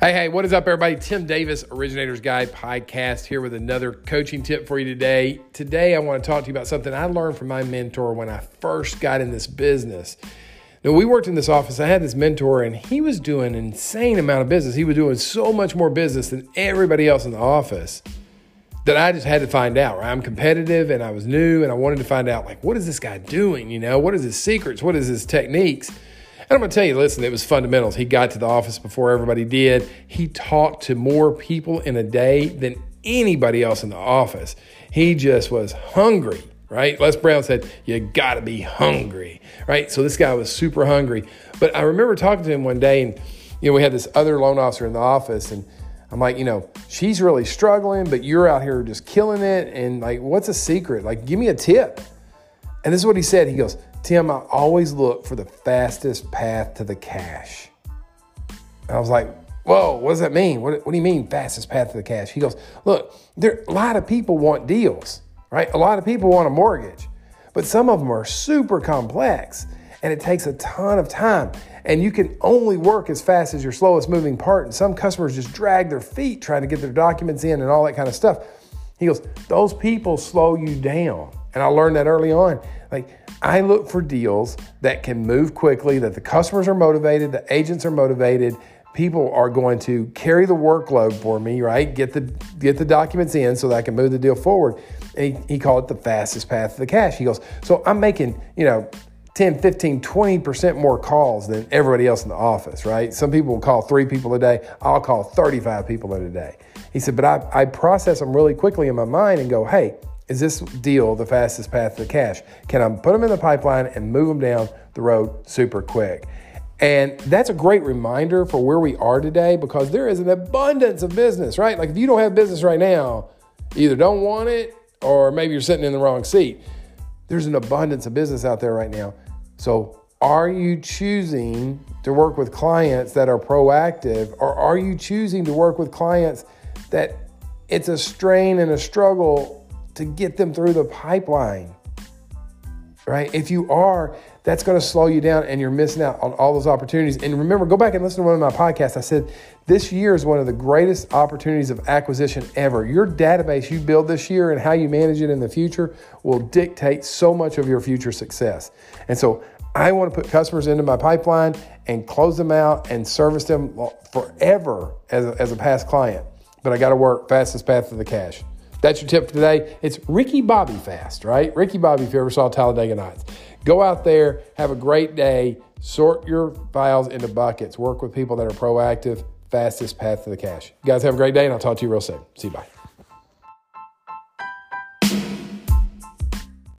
Hey, hey, what is up, everybody? Tim Davis, Originators Guide podcast, here with another coaching tip for you today. Today, I want to talk to you about something I learned from my mentor when I first got in this business. Now, we worked in this office. I had this mentor, and he was doing an insane amount of business. He was doing so much more business than everybody else in the office that I just had to find out. Right? I'm competitive, and I was new, and I wanted to find out, like, what is this guy doing? You know, what is his secrets? What is his techniques? And I'm going to tell you, listen, it was fundamentals. He got to the office before everybody did. He talked to more people in a day than anybody else in the office. He just was hungry, right? Les Brown said, You got to be hungry, right? So this guy was super hungry. But I remember talking to him one day, and, you know, we had this other loan officer in the office, and I'm like, you know, she's really struggling, but you're out here just killing it. And like, what's a secret? Like, give me a tip. And this is what he said. He goes, Tim, I always look for the fastest path to the cash. And I was like, whoa, what does that mean? What, what do you mean, fastest path to the cash? He goes, look, there, a lot of people want deals, right? A lot of people want a mortgage, but some of them are super complex and it takes a ton of time. And you can only work as fast as your slowest moving part. And some customers just drag their feet trying to get their documents in and all that kind of stuff. He goes, those people slow you down. And I learned that early on. Like, I look for deals that can move quickly, that the customers are motivated, the agents are motivated, people are going to carry the workload for me, right? Get the get the documents in so that I can move the deal forward. And he, he called it the fastest path to the cash. He goes, so I'm making, you know, 10, 15, 20% more calls than everybody else in the office, right? Some people will call three people a day. I'll call 35 people in a day. He said, but I, I process them really quickly in my mind and go, hey, is this deal the fastest path to cash? Can I put them in the pipeline and move them down the road super quick? And that's a great reminder for where we are today because there is an abundance of business, right? Like if you don't have business right now, either don't want it or maybe you're sitting in the wrong seat. There's an abundance of business out there right now. So, are you choosing to work with clients that are proactive or are you choosing to work with clients that it's a strain and a struggle to get them through the pipeline. Right? If you are, that's going to slow you down and you're missing out on all those opportunities. And remember, go back and listen to one of my podcasts. I said this year is one of the greatest opportunities of acquisition ever. Your database you build this year and how you manage it in the future will dictate so much of your future success. And so I want to put customers into my pipeline and close them out and service them forever as a, as a past client. But I got to work fastest path to the cash. That's your tip for today. It's Ricky Bobby Fast, right? Ricky Bobby, if you ever saw Talladega Nights. Go out there, have a great day, sort your files into buckets, work with people that are proactive, fastest path to the cash. You guys have a great day, and I'll talk to you real soon. See you. Bye.